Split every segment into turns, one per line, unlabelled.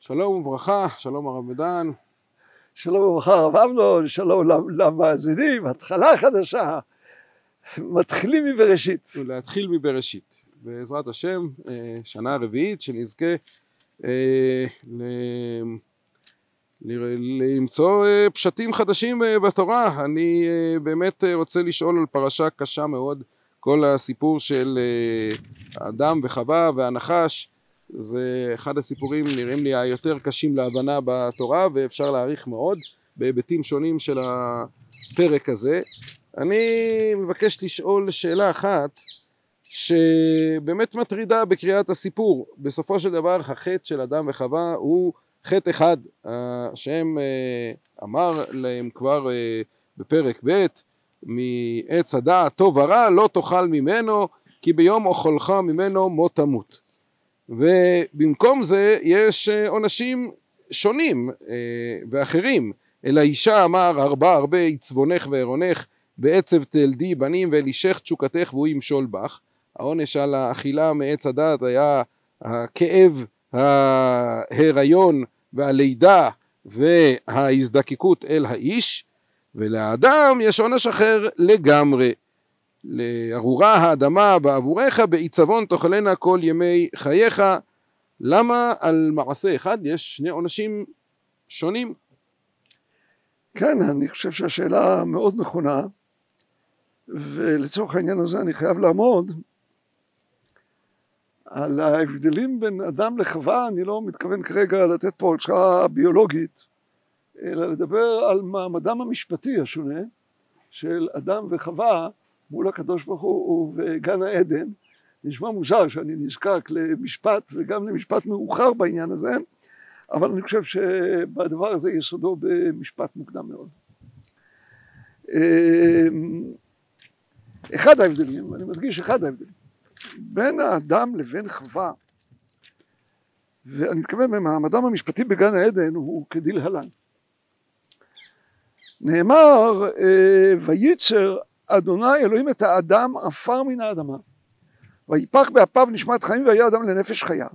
שלום וברכה, שלום הרב מדן.
שלום וברכה הרב אמנון, שלום למאזינים, התחלה חדשה, מתחילים מבראשית.
להתחיל מבראשית, בעזרת השם, אה, שנה רביעית שנזכה אה, למצוא אה, פשטים חדשים בתורה. אני באמת רוצה לשאול על פרשה קשה מאוד, כל הסיפור של אדם וחווה והנחש. זה אחד הסיפורים נראים לי היותר קשים להבנה בתורה ואפשר להעריך מאוד בהיבטים שונים של הפרק הזה. אני מבקש לשאול שאלה אחת שבאמת מטרידה בקריאת הסיפור. בסופו של דבר החטא של אדם וחווה הוא חטא אחד. השם אה, אמר להם כבר אה, בפרק ב' מעץ הדעת טוב ורע לא תאכל ממנו כי ביום אוכלך ממנו מות תמות. ובמקום זה יש אה, עונשים שונים אה, ואחרים. אל האישה אמר הרבה הרבה יצבונך וערונך בעצב תלדי בנים ואלישך תשוקתך והוא ימשול בך. העונש על האכילה מעץ הדת היה הכאב, ההיריון והלידה וההזדקקות אל האיש ולאדם יש עונש אחר לגמרי. לארורה האדמה בעבורך בעיצבון תאכלנה כל ימי חייך. למה על מעשה אחד יש שני עונשים שונים?
כן, אני חושב שהשאלה מאוד נכונה ולצורך העניין הזה אני חייב לעמוד על ההבדלים בין אדם לחווה, אני לא מתכוון כרגע לתת פה הרצאה ביולוגית, אלא לדבר על מעמדם המשפטי השונה של אדם וחווה מול הקדוש ברוך הוא ובגן העדן. נשמע מוזר שאני נזקק למשפט וגם למשפט מאוחר בעניין הזה, אבל אני חושב שבדבר הזה יסודו במשפט מוקדם מאוד. אמ, אחד ההבדלים, אני מדגיש אחד ההבדלים, בין האדם לבין חווה, ואני מתכוון במעמדם המשפטי בגן העדן הוא כדלהלן. נאמר אה, וייצר אדוני אלוהים את האדם עפר מן האדמה. ויפח באפיו נשמת חיים והיה אדם לנפש חיה.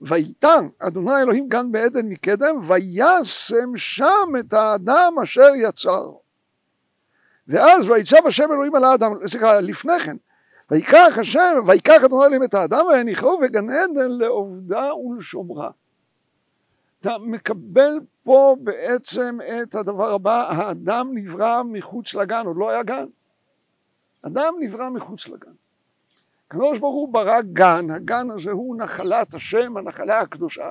וייתן אדוני אלוהים גן בעדן מקדם וישם שם את האדם אשר יצר. ואז ויצב השם אלוהים על האדם, סליחה לפני כן. ויקח השם ויקח אדוני אלוהים את האדם ויניחו בגן עדן לעובדה ולשומרה אתה מקבל פה בעצם את הדבר הבא האדם נברא מחוץ לגן עוד לא היה גן אדם נברא מחוץ לגן. הקדוש ברוך הוא ברא גן, הגן הזה הוא נחלת השם, הנחלה הקדושה.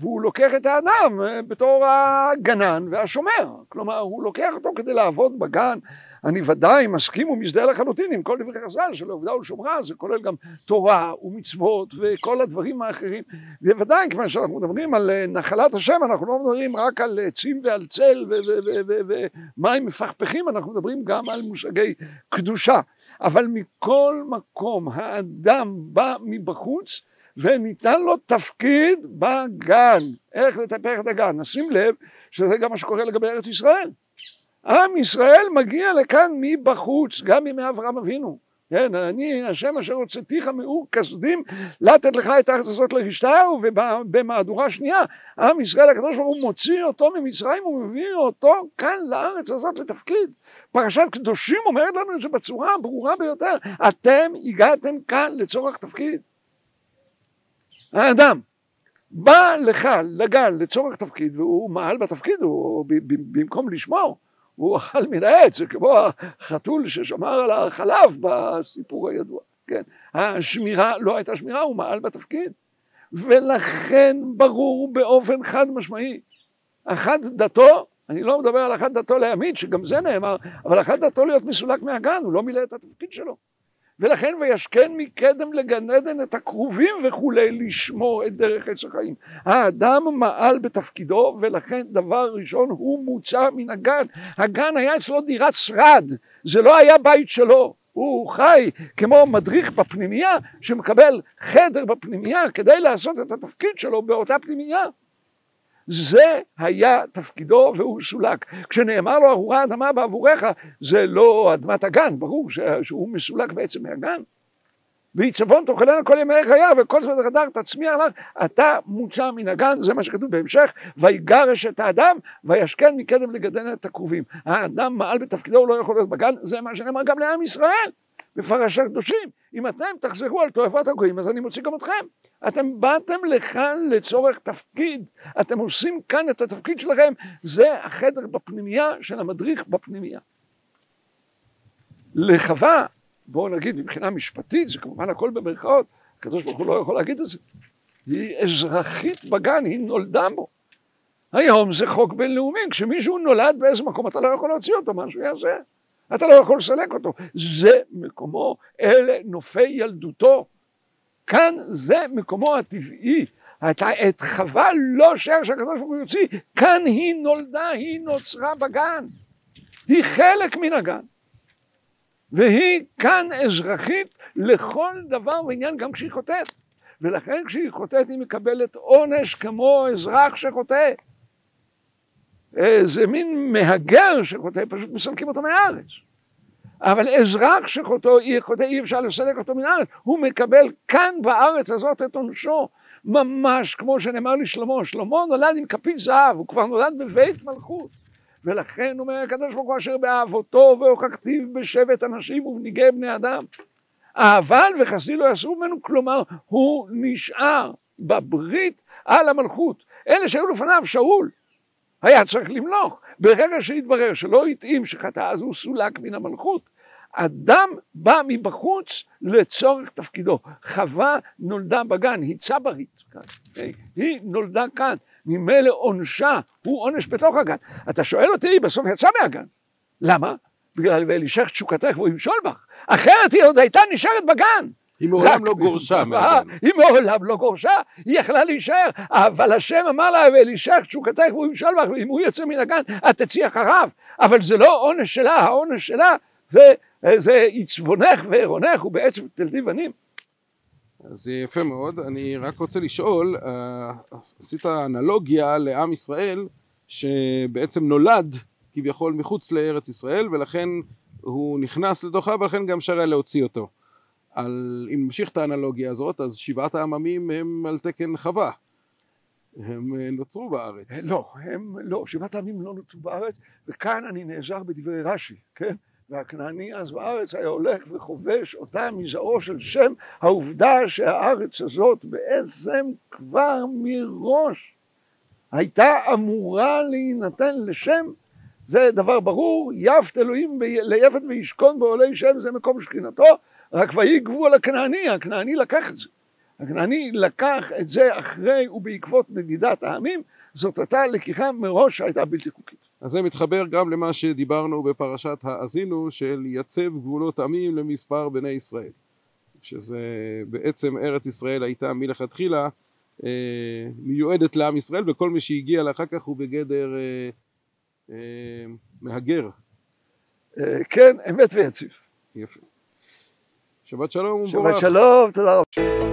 והוא לוקח את האדם אה, בתור הגנן והשומר. כלומר, הוא לוקח אותו כדי לעבוד בגן. אני ודאי מסכים ומזדהה לחלוטין עם כל דברי חז"ל של עובדה ולשומרה, זה כולל גם תורה ומצוות וכל הדברים האחרים. בוודאי, כיוון שאנחנו מדברים על אה, נחלת השם, אנחנו לא מדברים רק על עצים ועל צל ומים מפכפכים, אנחנו מדברים גם על מושגי קדושה. אבל מכל מקום האדם בא מבחוץ וניתן לו תפקיד בגן, איך לטפח את הגן. נשים לב שזה גם מה שקורה לגבי ארץ ישראל. עם ישראל מגיע לכאן מבחוץ, גם מימי אברהם אבינו. כן, אני השם אשר הוצאתיך מאור כסדים לתת לך את הארץ הזאת לרשתה ובמהדורה שנייה עם ישראל הקדוש ברוך הוא מוציא אותו ממצרים ומביא אותו כאן לארץ הזאת לתפקיד. פרשת קדושים אומרת לנו את זה בצורה הברורה ביותר אתם הגעתם כאן לצורך תפקיד האדם בא לך לגן לצורך תפקיד והוא מעל בתפקיד, הוא במקום לשמור, הוא אכל מן העץ, זה כמו החתול ששמר על החלב בסיפור הידוע, כן? השמירה לא הייתה שמירה, הוא מעל בתפקיד. ולכן ברור באופן חד משמעי, אחת דתו, אני לא מדבר על אחת דתו להעמיד, שגם זה נאמר, אבל אחת דתו להיות מסולק מהגן, הוא לא מילא את התפקיד שלו. ולכן וישכן מקדם לגן עדן את הכרובים וכולי לשמור את דרך עץ החיים. האדם מעל בתפקידו ולכן דבר ראשון הוא מוצא מן הגן. הגן היה אצלו דירת שרד, זה לא היה בית שלו. הוא חי כמו מדריך בפנימייה שמקבל חדר בפנימייה כדי לעשות את התפקיד שלו באותה פנימייה. זה היה תפקידו והוא סולק. כשנאמר לו ארורה אדמה בעבורך, זה לא אדמת הגן, ברור שהוא מסולק בעצם מהגן. ועיצבון תאכלנה כל ימי חייה וכל זמן הדר תצמיח לך אתה מוצא מן הגן זה מה שכתוב בהמשך ויגרש את האדם וישכן מקדם לגדל את הכרובים האדם מעל בתפקידו הוא לא יכול להיות בגן זה מה שנאמר גם לעם ישראל בפרשת קדושים אם אתם תחזרו על תועפות הגויים אז אני מוציא גם אתכם. אתם באתם לכאן לצורך תפקיד. אתם עושים כאן את התפקיד שלכם. זה החדר בפנימייה של המדריך בפנימייה. לחווה בואו נגיד מבחינה משפטית זה כמובן הכל במרכאות הקדוש ברוך הוא לא יכול להגיד את זה היא אזרחית בגן היא נולדה בו. היום זה חוק בינלאומי כשמישהו נולד באיזה מקום אתה לא יכול להוציא אותו מה שהוא יעשה אתה לא יכול לסלק אותו. זה מקומו אלה נופי ילדותו. כאן זה מקומו הטבעי. את חווה לא שער שהקדוש ברוך הוא יוציא כאן היא נולדה היא נוצרה בגן. היא חלק מן הגן. והיא כאן אזרחית לכל דבר ועניין גם כשהיא חוטאת. ולכן כשהיא חוטאת היא מקבלת עונש כמו אזרח שחוטא זה מין מהגר שחוטא פשוט מסלקים אותו מהארץ אבל אזרח שחוטא חוטא, אי אפשר לסלק אותו מן הארץ הוא מקבל כאן בארץ הזאת את עונשו ממש כמו שנאמר לשלמה שלמה נולד עם כפית זהב הוא כבר נולד בבית מלכות ולכן אומר הקדוש ברוך הוא אשר באהבותו והוכחתיו בשבט אנשים ובניגי בני אדם. אבל וחסדי לא יסרו ממנו, כלומר הוא נשאר בברית על המלכות. אלה שהיו לפניו, שאול, היה צריך למלוך. ברגע שהתברר שלא התאים שחטא אז הוא סולק מן המלכות, אדם בא מבחוץ לצורך תפקידו. חווה נולדה בגן, היא צברית כאן, היא נולדה כאן. ממילא עונשה הוא עונש בתוך הגן. אתה שואל אותי, בסוף יצא מהגן. למה? בגלל ואלישך תשוקתך והוא ימשול בך. אחרת היא עוד הייתה נשארת בגן.
היא מעולם לא גורשה מהגן.
היא מעולם לא גורשה, היא יכלה להישאר. אבל השם אמר לה, ואלישך תשוקתך והוא ימשול בך, ואם הוא יצא מן הגן, את תצאי אחריו. אבל זה לא עונש שלה, העונש שלה זה, זה עיצבונך ועירונך, ובעצם תלדי בנים.
אז יפה מאוד, אני רק רוצה לשאול, אה, עשית אנלוגיה לעם ישראל שבעצם נולד כביכול מחוץ לארץ ישראל ולכן הוא נכנס לתוכה ולכן גם אפשר היה להוציא אותו. על, אם נמשיך את האנלוגיה הזאת, אז שבעת העממים הם על תקן חווה. הם אה, נוצרו בארץ.
לא, הם לא, שבעת העמים לא נוצרו בארץ, וכאן אני נעזר בדברי רש"י, כן? והכנעני אז בארץ היה הולך וכובש אותה מזרעו של שם, העובדה שהארץ הזאת בעצם כבר מראש הייתה אמורה להינתן לשם, זה דבר ברור, יפת אלוהים ליפת וישכון בעולי שם זה מקום שכינתו, רק ויהי גבול הכנעני, הכנעני לקח את זה. הכנעני לקח את זה אחרי ובעקבות נדידת העמים, זאת הייתה לקיחה מראש שהייתה בלתי חוקית.
אז זה מתחבר גם למה שדיברנו בפרשת האזינו של יצב גבולות עמים למספר בני ישראל שזה בעצם ארץ ישראל הייתה מלכתחילה אה, מיועדת לעם ישראל וכל מי שהגיע לאחר כך הוא בגדר אה, אה, מהגר.
אה, כן, אמת ויציב.
יפה. שבת שלום
ומבורך. שבת שלום, תודה רבה.